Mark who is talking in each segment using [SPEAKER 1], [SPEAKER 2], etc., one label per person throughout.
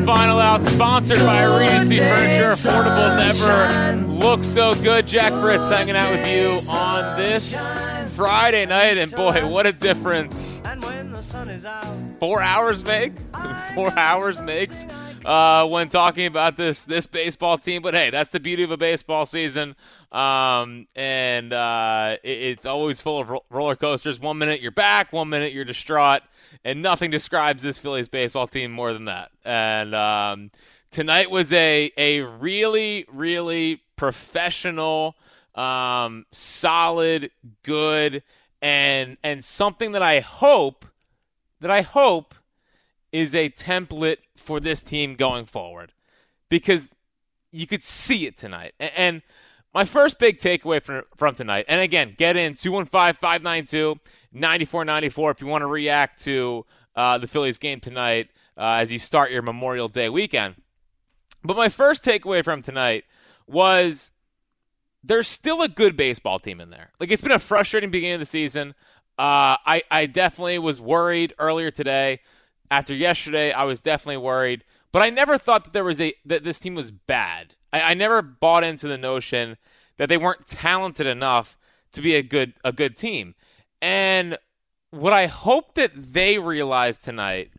[SPEAKER 1] the final out, sponsored by Regency Furniture. Affordable never looks so good. Jack Fritz hanging out with you on this Friday night, and boy, what a difference four hours make. four hours makes uh, when talking about this this baseball team. But hey, that's the beauty of a baseball season. Um, and uh, it, it's always full of ro- roller coasters. One minute you're back, one minute you're distraught, and nothing describes this Phillies baseball team more than that. And um, tonight was a a really really professional, um, solid, good, and and something that I hope that I hope is a template for this team going forward because you could see it tonight. And my first big takeaway from, from tonight, and again, get in 215 592 9494 if you want to react to uh, the Phillies game tonight uh, as you start your Memorial Day weekend. But my first takeaway from tonight was there's still a good baseball team in there. Like, it's been a frustrating beginning of the season. Uh, I, I definitely was worried earlier today. After yesterday, I was definitely worried. But I never thought that there was a that this team was bad. I, I never bought into the notion that they weren't talented enough to be a good a good team. And what I hope that they realized tonight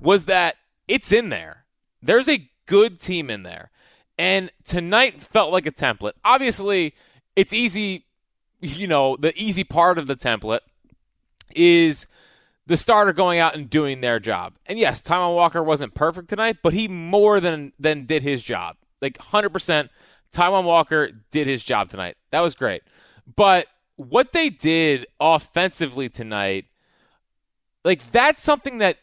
[SPEAKER 1] was that it's in there. There's a good team in there. And tonight felt like a template. Obviously, it's easy, you know, the easy part of the template is the starter going out and doing their job. And yes, Taijuan Walker wasn't perfect tonight, but he more than than did his job like 100%. Taijuan Walker did his job tonight. That was great. But what they did offensively tonight, like that's something that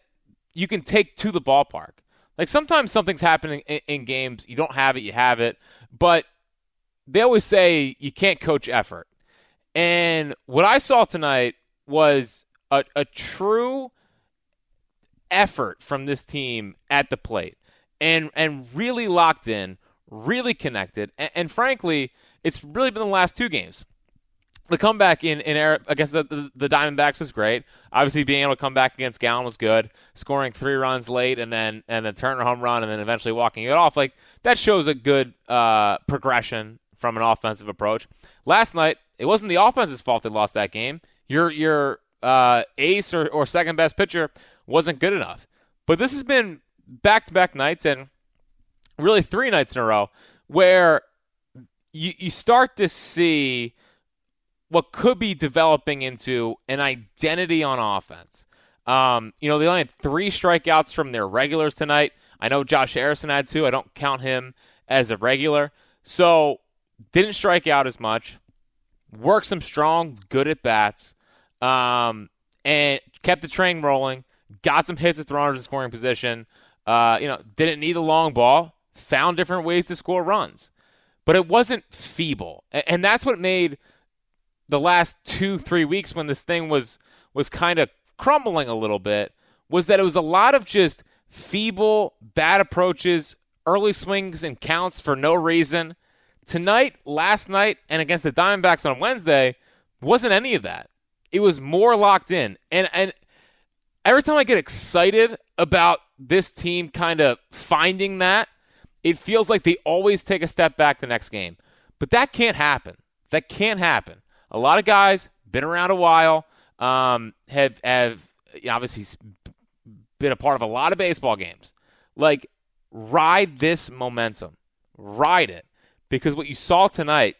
[SPEAKER 1] you can take to the ballpark. Like sometimes something's happening in, in games, you don't have it, you have it, but they always say you can't coach effort. And what I saw tonight was a, a true effort from this team at the plate and and really locked in, really connected, and, and, frankly, it's really been the last two games. The comeback in, in against the, the, the, Diamondbacks was great. Obviously, being able to come back against Gallen was good. Scoring three runs late and then and then Turner home run and then eventually walking it off like that shows a good uh, progression from an offensive approach. Last night, it wasn't the offense's fault they lost that game. Your your uh, ace or, or second best pitcher wasn't good enough. But this has been back to back nights and really three nights in a row where you, you start to see what could be developing into an identity on offense. Um, you know, they only had three strikeouts from their regulars tonight. I know Josh Harrison had two. I don't count him as a regular. So, didn't strike out as much. Worked some strong, good at bats. Um, and kept the train rolling. Got some hits with runners in scoring position. Uh, you know, didn't need a long ball found different ways to score runs. But it wasn't feeble. And that's what made the last two, three weeks when this thing was was kind of crumbling a little bit, was that it was a lot of just feeble, bad approaches, early swings and counts for no reason. Tonight, last night, and against the Diamondbacks on Wednesday, wasn't any of that. It was more locked in. And and every time I get excited about this team kind of finding that, it feels like they always take a step back the next game. But that can't happen. That can't happen. A lot of guys been around a while, um, have have obviously been a part of a lot of baseball games. Like ride this momentum, ride it, because what you saw tonight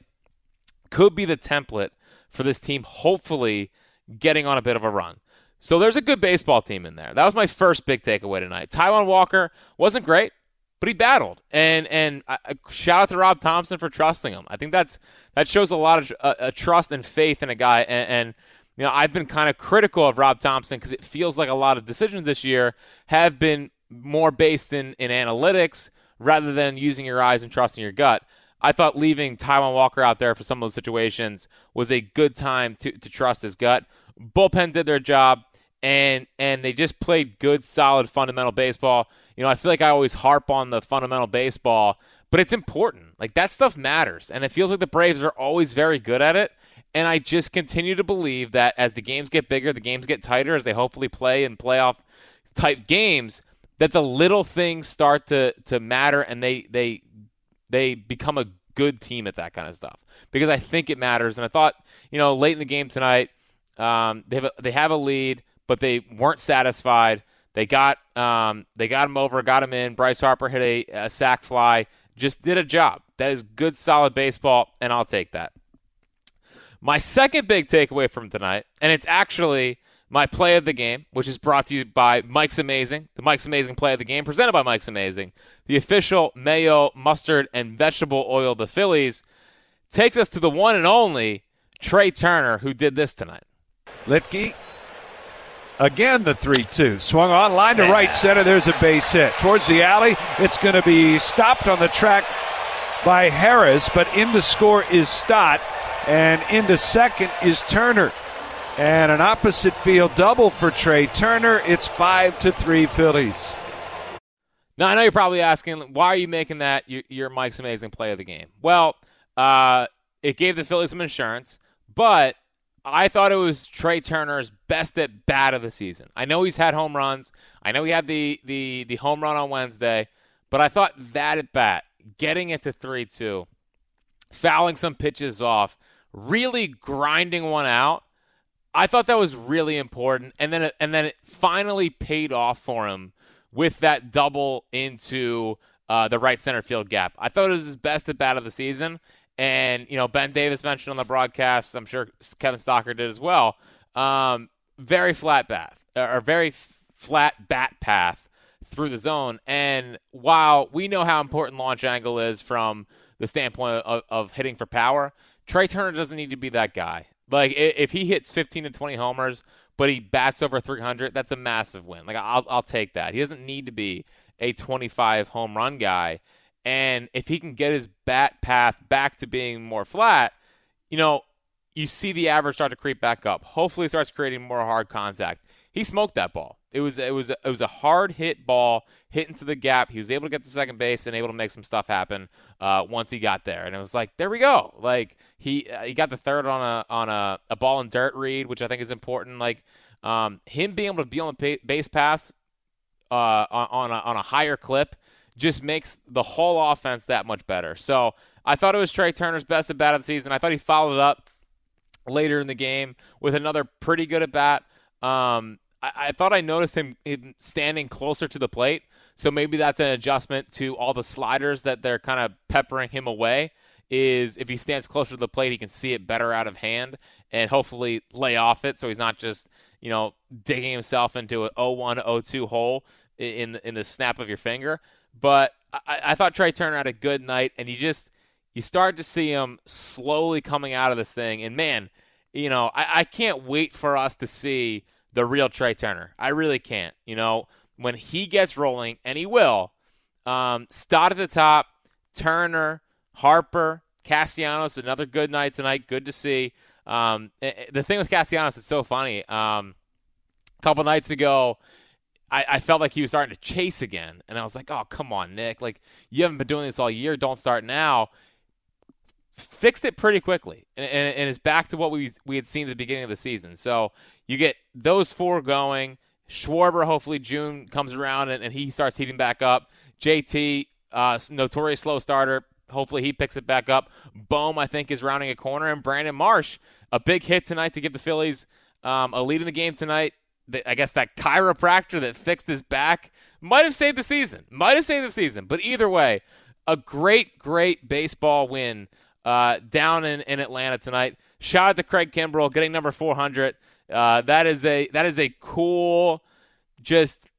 [SPEAKER 1] could be the template for this team. Hopefully, getting on a bit of a run. So there's a good baseball team in there. That was my first big takeaway tonight. Taijuan Walker wasn't great but he battled. And and uh, shout out to Rob Thomson for trusting him. I think that's that shows a lot of uh, trust and faith in a guy. And, and you know, I've been kind of critical of Rob Thomson because it feels like a lot of decisions this year have been more based in in analytics rather than using your eyes and trusting your gut. I thought leaving Taijuan Walker out there for some of those situations was a good time to, to trust his gut. Bullpen did their job and and they just played good, solid, fundamental baseball. You know, I feel like I always harp on the fundamental baseball, but it's important. Like that stuff matters, and it feels like the Braves are always very good at it. And I just continue to believe that as the games get bigger, the games get tighter, as they hopefully play in playoff type games, that the little things start to to matter and they they they become a good team at that kind of stuff because I think it matters. And I thought, you know, late in the game tonight, um, they have a, they have a lead, but they weren't satisfied. They got um, they got him over, got him in. Bryce Harper hit a, a sac fly, just did a job. That is good, solid baseball, and I'll take that. My second big takeaway from tonight, and it's actually my play of the game, which is brought to you by Mike's Amazing, the Mike's Amazing play of the game, presented by Mike's Amazing, the official mayo, mustard, and vegetable oil the Phillies, takes us to the one and only Trea Turner, who did this tonight.
[SPEAKER 2] Luetge, again the 3 2. Swung on, line to right center. There's a base hit. Towards the alley, it's going to be stopped on the track by Harris, but in the score is Stott, and into second is Turner. And an opposite field double for Trea Turner. It's five to three Phillies.
[SPEAKER 1] Now I know you're probably asking, why are you making that your, your Mike's amazing play of the game? Well, uh, it gave the Phillies some insurance, but I thought it was Trea Turner's best at bat of the season. I know he's had home runs. I know he had the the the home run on Wednesday, but I thought that at bat, getting it to three two, fouling some pitches off, really grinding one out I thought that was really important, and then it, and then it finally paid off for him with that double into uh, the right center field gap. I thought it was his best at bat of the season, and you know Ben Davis mentioned on the broadcast. I'm sure Kevin Stocker did as well. Um, very flat bat or very flat bat path through the zone, and while we know how important launch angle is from the standpoint of, of hitting for power, Trea Turner doesn't need to be that guy. Like if he hits 15 to 20 homers, but he bats over 300, that's a massive win. Like I'll I'll take that. He doesn't need to be a 25 home run guy, and if he can get his bat path back to being more flat, you know, you see the average start to creep back up. Hopefully, he starts creating more hard contact. He smoked that ball. It was it was it was a hard hit ball hit into the gap. He was able to get to second base and able to make some stuff happen uh, once he got there. And it was like, there we go. Like he uh, he got the third on a on a, a ball and dirt read, which I think is important. Like um, him being able to be on the base pass uh, on a, on a higher clip just makes the whole offense that much better. So I thought it was Trea Turner's best at bat of the season. I thought he followed up later in the game with another pretty good at bat. Um, I, I thought I noticed him, him standing closer to the plate, so maybe that's an adjustment to all the sliders that they're kind of peppering him away. Is if he stands closer to the plate, he can see it better out of hand and hopefully lay off it, so he's not just you know digging himself into an 0-1, 0-2 hole in in the snap of your finger. But I, I thought Trea Turner had a good night, and you just you start to see him slowly coming out of this thing. And man, you know, I, I can't wait for us to see the real Trea Turner. I really can't. You know, when he gets rolling, and he will, um, Stott at the top, Turner, Harper, Castellanos, another good night tonight. Good to see. Um, the thing with Castellanos, it's so funny. Um, a couple nights ago, I, I, felt like he was starting to chase again, and I was like, "Oh, come on, Nick! Like you haven't been doing this all year. Don't start now." fixed it pretty quickly and, and, and, is back to what we we had seen at the beginning of the season. So you get those four going. Schwarber, hopefully June comes around and, and he starts heating back up. JT, uh, notorious slow starter. Hopefully he picks it back up. Bohm, I think, is rounding a corner. And Brandon Marsh, a big hit tonight to give the Phillies um, a lead in the game tonight. I guess that chiropractor that fixed his back might have saved the season. Might have saved the season. But either way, a great, great baseball win uh, down in, in Atlanta tonight. Shout out to Craig Kimbrel getting number 400. Uh, that is a that is a cool, just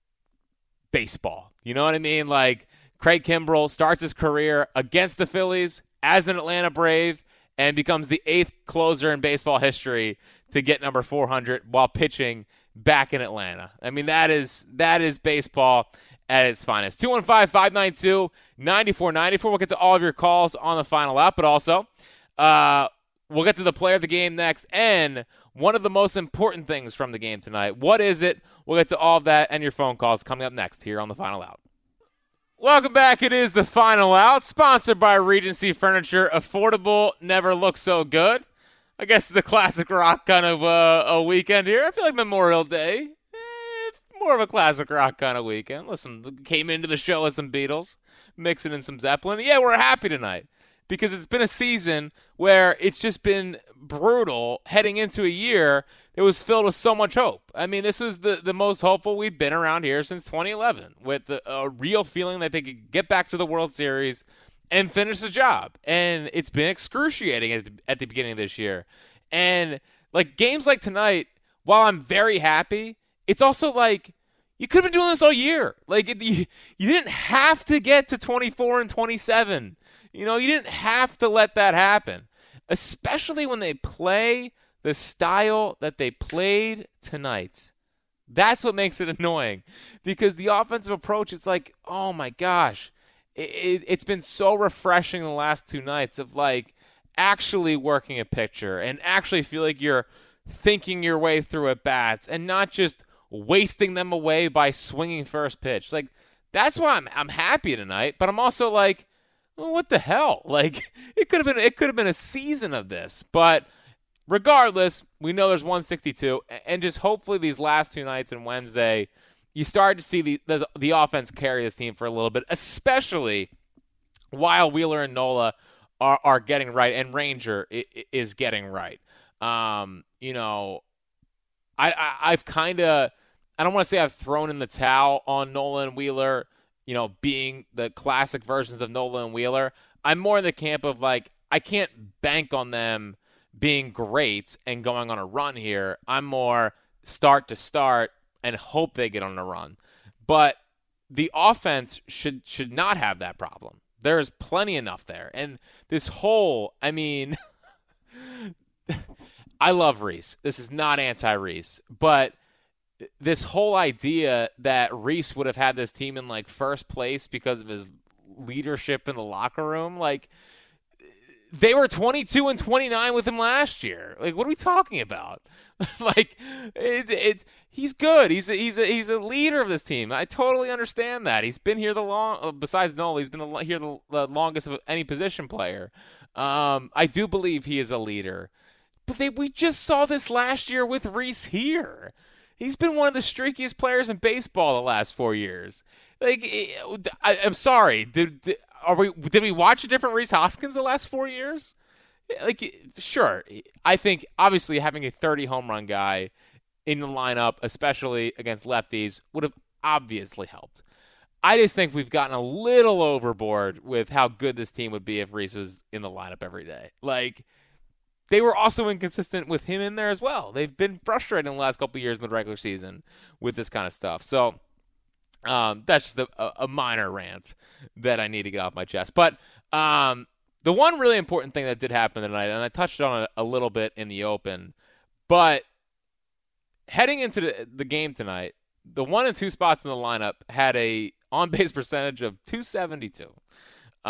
[SPEAKER 1] baseball. You know what I mean? Like Craig Kimbrel starts his career against the Phillies as an Atlanta Brave and becomes the eighth closer in baseball history to get number 400 while pitching back in Atlanta. I mean that is that is baseball at its finest. 215 592 9494. We'll get to all of your calls on the final out, but also uh, we'll get to the player of the game next and one of the most important things from the game tonight. What is it? We'll get to all of that and your phone calls coming up next here on the final out. Welcome back. It is the final out, sponsored by Regency Furniture. Affordable, never looks so good. I guess it's a classic rock kind of uh, a weekend here. I feel like Memorial Day more of a classic rock kind of weekend. Listen, came into the show with some Beatles, mixing in some Zeppelin. Yeah, we're happy tonight because it's been a season where it's just been brutal heading into a year that was filled with so much hope. I mean, this was the, the most hopeful we've been around here since 2011 with the, a real feeling that they could get back to the World Series and finish the job. And it's been excruciating at the, at the beginning of this year. And like games like tonight, while I'm very happy, it's also like you could have been doing this all year. Like it, you, you didn't have to get to 24 and 27 you know, you didn't have to let that happen, especially when they play the style that they played tonight. That's what makes it annoying because the offensive approach, it's like, oh my gosh, it, has been so refreshing the last two nights of like actually working a picture and actually feel like you're thinking your way through at bats and not just wasting them away by swinging first pitch. Like, that's why I'm, I'm happy tonight, but I'm also like, well, what the hell? Like it could have been it could have been a season of this, but regardless, we know there's 162, and just hopefully these last two nights and Wednesday, you start to see the, the the, offense carry this team for a little bit, especially while Wheeler and Nola are are getting right and Ranger is getting right. Um, you know, I, I I've kind of I don't want to say I've thrown in the towel on Nola and Wheeler you know, being the classic versions of Nola and Wheeler. I'm more in the camp of like, I can't bank on them being great and going on a run here. I'm more start to start and hope they get on a run. But the offense should should not have that problem. There's plenty enough there. And this whole, I mean, I love Rhys. This is not anti Rhys, but this whole idea that Rhys would have had this team in like first place because of his leadership in the locker room, like they were 22 and 29 with him last year. Like, what are we talking about? like, it, it, he's good. He's a, he's a, he's a leader of this team. I totally understand that. He's been here the long. Uh, besides Nola, he's been here the, the longest of any position player. Um, I do believe he is a leader. But they, we just saw this last year with Rhys here. He's been one of the streakiest players in baseball the last four years. Like, eh, I, am sorry. Did, did, are we? Did we watch a different Rhys Hoskins the last four years? Like, sure. I think obviously having a 30 home run guy in the lineup, especially against lefties, would have obviously helped. I just think we've gotten a little overboard with how good this team would be if Rhys was in the lineup every day. Like they were also inconsistent with him in there as well. They've been frustrated in the last couple years in the regular season with this kind of stuff. So um, that's just a, a, minor rant that I need to get off my chest. But um, the one really important thing that did happen tonight, and I touched on it a little bit in the open, but heading into the, the game tonight, the one and two spots in the lineup had a on base percentage of 272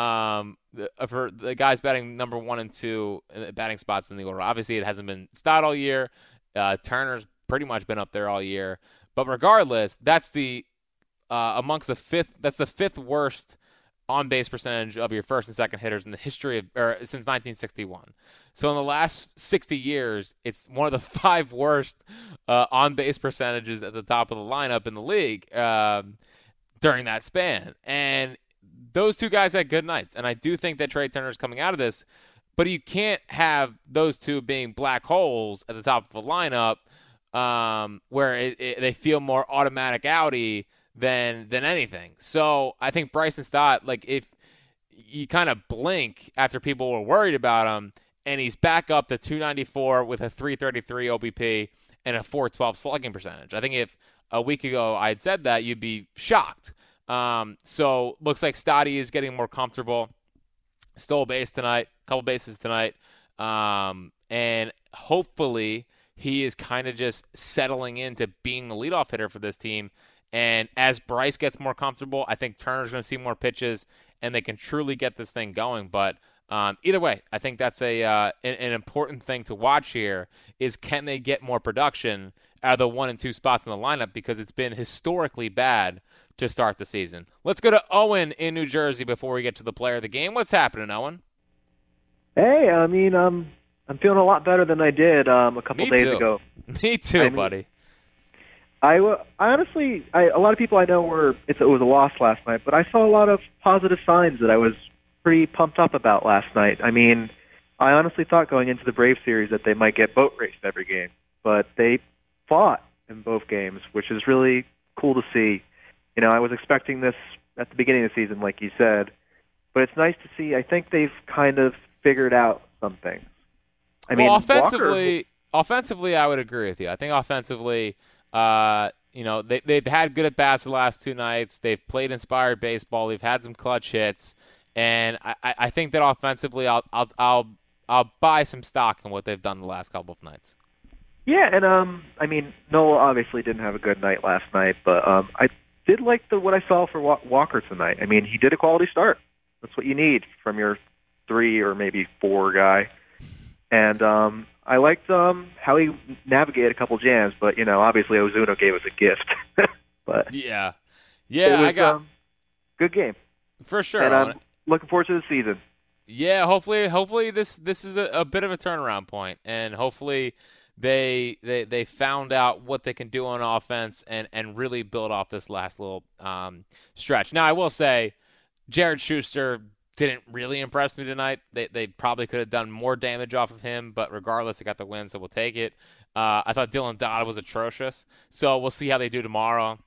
[SPEAKER 1] um, the, of her the guys batting number one and two batting spots in the order. Obviously, it hasn't been Stott all year. Uh, Turner's pretty much been up there all year. But regardless, that's the uh, amongst the fifth. That's the fifth worst on base percentage of your first and second hitters in the history of or since 1961. So in the last 60 years, it's one of the five worst uh, on base percentages at the top of the lineup in the league um, during that span. And those two guys had good nights, and I do think that Trea Turner is coming out of this. But you can't have those two being black holes at the top of the lineup, um, where it, it, they feel more automatic outy than than anything. So I think Bryson Stott, like if you kind of blink after people were worried about him, and he's back up to 294 with a 333 OBP and a 412 slugging percentage. I think if a week ago I had said that, you'd be shocked. Um, so looks like Stotty is getting more comfortable. Stole base tonight, couple bases tonight, um, and hopefully he is kind of just settling into being the leadoff hitter for this team. And as Bryce gets more comfortable, I think Turner's going to see more pitches, and they can truly get this thing going. But um, either way, I think that's a uh, an, an, important thing to watch here is can they get more production out of the one and two spots in the lineup because it's been historically bad to start the season. Let's go to Owen in New Jersey before we get to the player of the game. What's happening, Owen?
[SPEAKER 3] Hey, I mean, um, I'm feeling a lot better than I did um, a couple
[SPEAKER 1] Me
[SPEAKER 3] days
[SPEAKER 1] too.
[SPEAKER 3] ago.
[SPEAKER 1] Me too,
[SPEAKER 3] I mean,
[SPEAKER 1] buddy.
[SPEAKER 3] I, I honestly, I, a lot of people I know were it was a loss last night, but I saw a lot of positive signs that I was pretty pumped up about last night. I mean, I honestly thought going into the Brave series that they might get boat raced every game, but they fought in both games, which is really cool to see. You know, I was expecting this at the beginning of the season, like you said, but it's nice to see. I think they've kind of figured out something.
[SPEAKER 1] I well, mean, offensively, Walker, offensively, I would agree with you. I think offensively, uh, you know, they they've had good at bats the last two nights. They've played inspired baseball. They've had some clutch hits, and I, I think that offensively, I'll I'll I'll I'll buy some stock in what they've done the last couple of nights.
[SPEAKER 3] Yeah, and um, I mean, Nola obviously didn't have a good night last night, but um, I did like the what I saw for Walker tonight. I mean, he did a quality start. That's what you need from your three or maybe four guy. And um, I liked um, how he navigated a couple jams, but you know, obviously Ozuna gave us a gift. but
[SPEAKER 1] yeah, yeah,
[SPEAKER 3] was,
[SPEAKER 1] I got
[SPEAKER 3] um, good game
[SPEAKER 1] for sure.
[SPEAKER 3] And I'm looking forward to the season.
[SPEAKER 1] Yeah, hopefully, hopefully this this is a, a bit of a turnaround point, and hopefully they they they found out what they can do on offense and and really build off this last little um, stretch. Now, I will say, Jared Shuster didn't really impress me tonight. They they probably could have done more damage off of him, but regardless, they got the win, so we'll take it. Uh, I thought Dylan Dodd was atrocious, so we'll see how they do tomorrow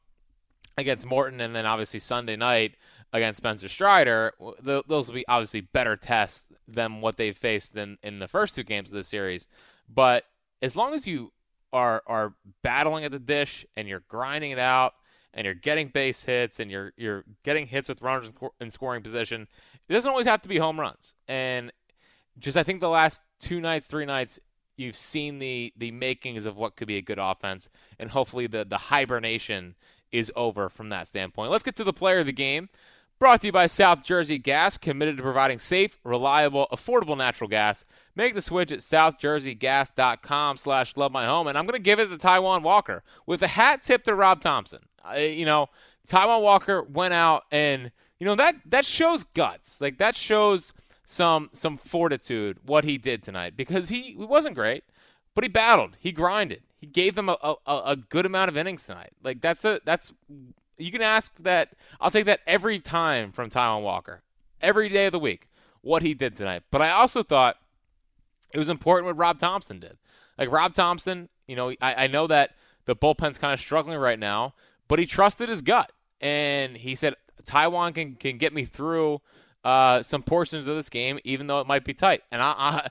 [SPEAKER 1] against Morton, and then obviously Sunday night against Spencer Strider. Those will be obviously better tests than what they faced in in the first two games of the series, but as long as you are are battling at the dish and you're grinding it out and you're getting base hits and you're you're getting hits with runners in scoring position, it doesn't always have to be home runs. And just I think the last two nights, three nights, you've seen the the makings of what could be a good offense, and hopefully the the hibernation is over from that standpoint. Let's get to the player of the game. Brought to you by South Jersey Gas, committed to providing safe, reliable, affordable natural gas. Make the switch at southjerseygas.com slash love my home. And I'm going to give it to Taijuan Walker with a hat tip to Rob Thomson. you know, Taijuan Walker went out and, you know, that, that shows guts. Like, that shows some some fortitude what he did tonight because he, he wasn't great, but he battled. He grinded. He gave them a, a, a good amount of innings tonight. Like, that's a that's you can ask that. I'll take that every time from Taijuan Walker, every day of the week, what he did tonight. But I also thought it was important what Rob Thomson did. Like Rob Thomson, you know, I, I know that the bullpen's kind of struggling right now, but he trusted his gut and he said Taijuan can can get me through uh, some portions of this game, even though it might be tight. And I, I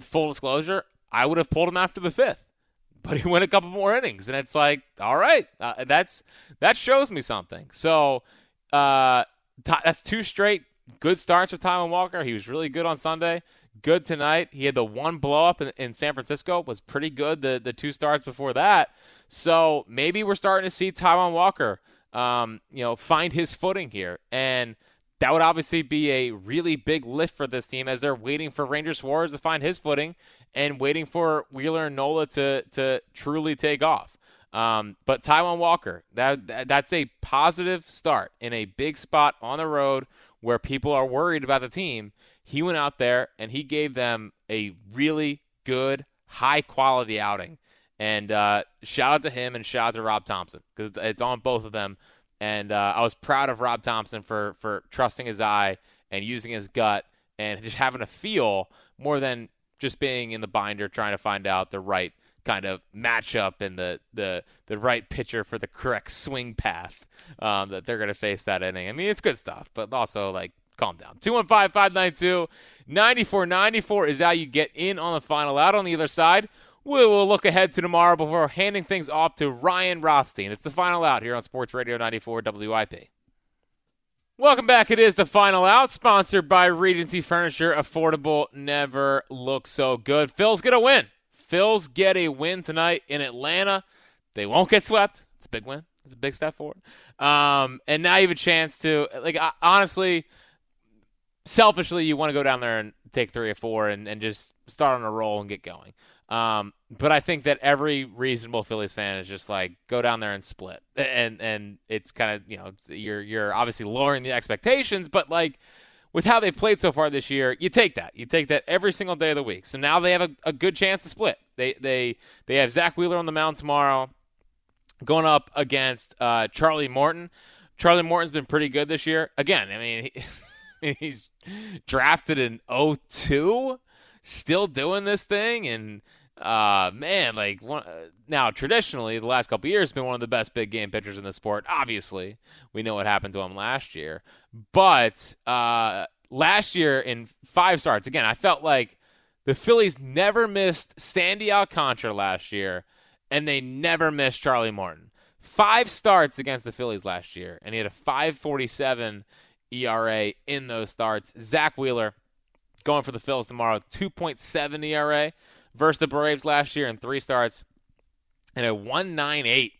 [SPEAKER 1] full disclosure, I would have pulled him after the fifth but he went a couple more innings, and it's like, all right, uh, that's that shows me something. So uh, that's two straight good starts with Taijuan Walker. He was really good on Sunday, good tonight. He had the one blow up in, in San Francisco, was pretty good. The the two starts before that, so maybe we're starting to see Taijuan Walker, um, you know, find his footing here, and that would obviously be a really big lift for this team as they're waiting for Ranger Suarez to find his footing and waiting for Wheeler and Nola to to truly take off. Um, but Taijuan Walker, that, that that's a positive start in a big spot on the road where people are worried about the team. He went out there and he gave them a really good, high quality outing. And uh, shout out to him and shout out to Rob Thomson because it's on both of them. And uh, I was proud of Rob Thomson for for trusting his eye and using his gut and just having a feel more than just being in the binder trying to find out the right kind of matchup and the the the right pitcher for the correct swing path um, that they're going to face that inning. I mean, it's good stuff, but also like calm down. 215-592-9494 is how you get in on the final out. On the other side, we will look ahead to tomorrow before handing things off to Ryan Rothstein. It's the final out here on Sports Radio 94 WIP. Welcome back. It is the final out, sponsored by Regency Furniture. Affordable never looks so good. Phil's gonna win. Phil's get a win tonight in Atlanta. They won't get swept. It's a big win. It's a big step forward. Um, and now you have a chance to like honestly, selfishly, you want to go down there and take three or four and, and just start on a roll and get going. Um, but I think that every reasonable Phillies fan is just like go down there and split, and and it's kind of you know you're you're obviously lowering the expectations, but like with how they've played so far this year, you take that. You take that every single day of the week. So now they have a, a good chance to split. They they they have Zack Wheeler on the mound tomorrow. going up against uh, Charlie Morton. Charlie Morton's been pretty good this year. Again, I mean, he, he's drafted in 02, still doing this thing, and uh, man, like one, uh, now traditionally the last couple years been one of the best big game pitchers in the sport. Obviously, we know what happened to him last year, but uh, last year in five starts, again, I felt like the Phillies never missed Sandy Alcantara last year, and they never missed Charlie Morton. Five starts against the Phillies last year, and he had a 5.47 ERA in those starts. Zack Wheeler going for the Phillies tomorrow, 2.7 ERA versus the Braves last year in three starts, and a 1.98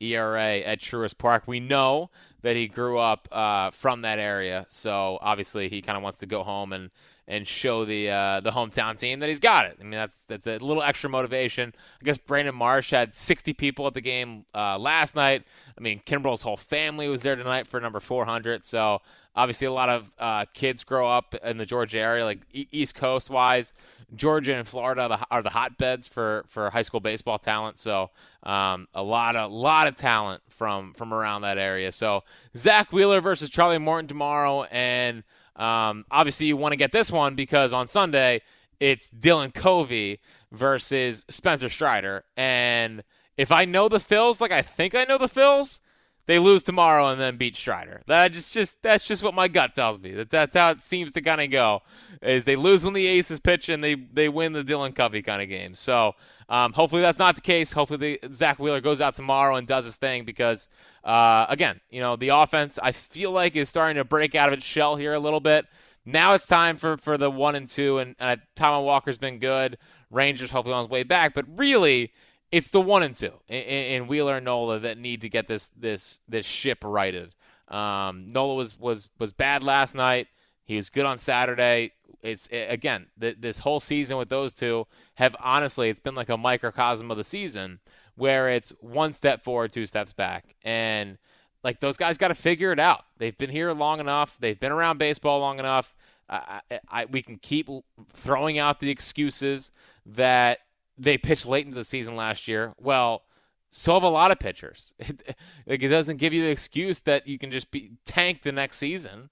[SPEAKER 1] ERA at Truist Park. We know that he grew up uh, from that area, so obviously he kind of wants to go home and and show the uh, the hometown team that he's got it. I mean, that's that's a little extra motivation. I guess Brandon Marsh had 60 people at the game uh, last night. I mean, Kimbrel's whole family was there tonight for number 400. So obviously, a lot of uh, kids grow up in the Georgia area, like East Coast wise. Georgia and Florida are the, hotbeds for, for high school baseball talent. So um, a lot of lot of talent from from around that area. So Zack Wheeler versus Charlie Morton tomorrow, and um, obviously you want to get this one because on Sunday it's Dylan Covey versus Spencer Strider, and if I know the Phils like I think I know the Phils, they lose tomorrow and then beat Strider. That just just that's just what my gut tells me. That that's how it seems to kind of go. Is they lose when the aces pitch and they they win the Dylan Covey kind of game. So um, hopefully that's not the case. Hopefully the, Zack Wheeler goes out tomorrow and does his thing because uh, again, you know the offense I feel like is starting to break out of its shell here a little bit. Now it's time for, for the one and two, and, and Taijuan Walker's been good. Rangers hopefully on his way back, but really it's the one and two in, Wheeler and Nola that need to get this this this ship righted. Um, Nola was was was bad last night. He was good on Saturday. It's it, again th- this whole season with those two have honestly it's been like a microcosm of the season where it's one step forward, two steps back, and like those guys got to figure it out. They've been here long enough. They've been around baseball long enough. I, I, we can keep throwing out the excuses that they pitched late into the season last year. Well, so have a lot of pitchers. It, like it doesn't give you the excuse that you can just be tank the next season.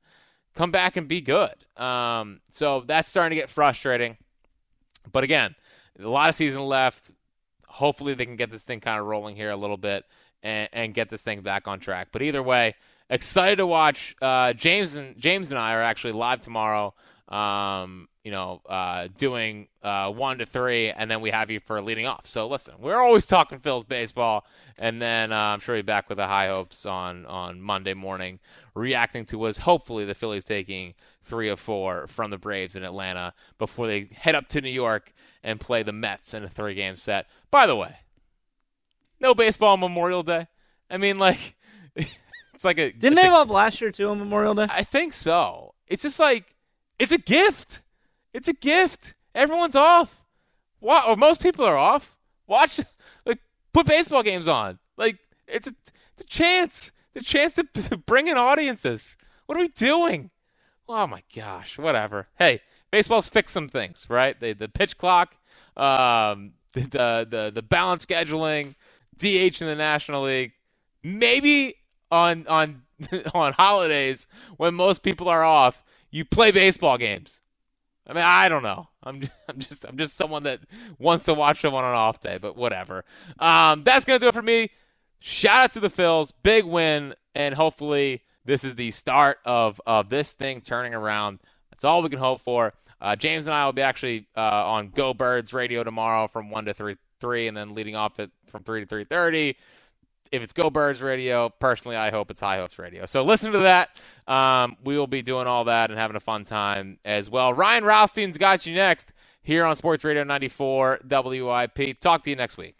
[SPEAKER 1] Come back and be good. Um, so that's starting to get frustrating. But again, a lot of season left. Hopefully, they can get this thing kind of rolling here a little bit and, and get this thing back on track. But either way, excited to watch. Uh, James and James and I are actually live tomorrow um, you know, uh, doing uh, one to three, and then we have you for leading off. So listen, we're always talking Phil's baseball, and then uh, I'm sure you're back with the high hopes on on Monday morning, reacting to was hopefully the Phillies taking three or four from the Braves in Atlanta before they head up to New York and play the Mets in a three game set. By the way, no baseball on Memorial Day. I mean, like, it's like a
[SPEAKER 4] didn't they have last year too on Memorial Day?
[SPEAKER 1] I think so. It's just like it's a gift. It's a gift. Everyone's off. What? Or most people are off. Watch, like, put baseball games on. Like, it's a, it's a chance. The chance to, to bring in audiences. What are we doing? Oh my gosh. Whatever. Hey, baseball's fixed some things, right? The the pitch clock, um, the the the, the balance scheduling, DH in the National League. Maybe on on on holidays when most people are off, you play baseball games. I mean, I don't know. I'm I'm just I'm just someone that wants to watch them on an off day, but whatever. Um, that's gonna do it for me. Shout out to the Phils, big win, and hopefully this is the start of of this thing turning around. That's all we can hope for. Uh, James and I will be actually uh, on Go Birds Radio tomorrow from one to three three, and then leading off it from three to three thirty if it's Go Birds Radio, personally, I hope it's High Hopes Radio. So listen to that. Um, we will be doing all that and having a fun time as well. Ryan Rothstein's got you next here on Sports Radio 94 WIP. Talk to you next week.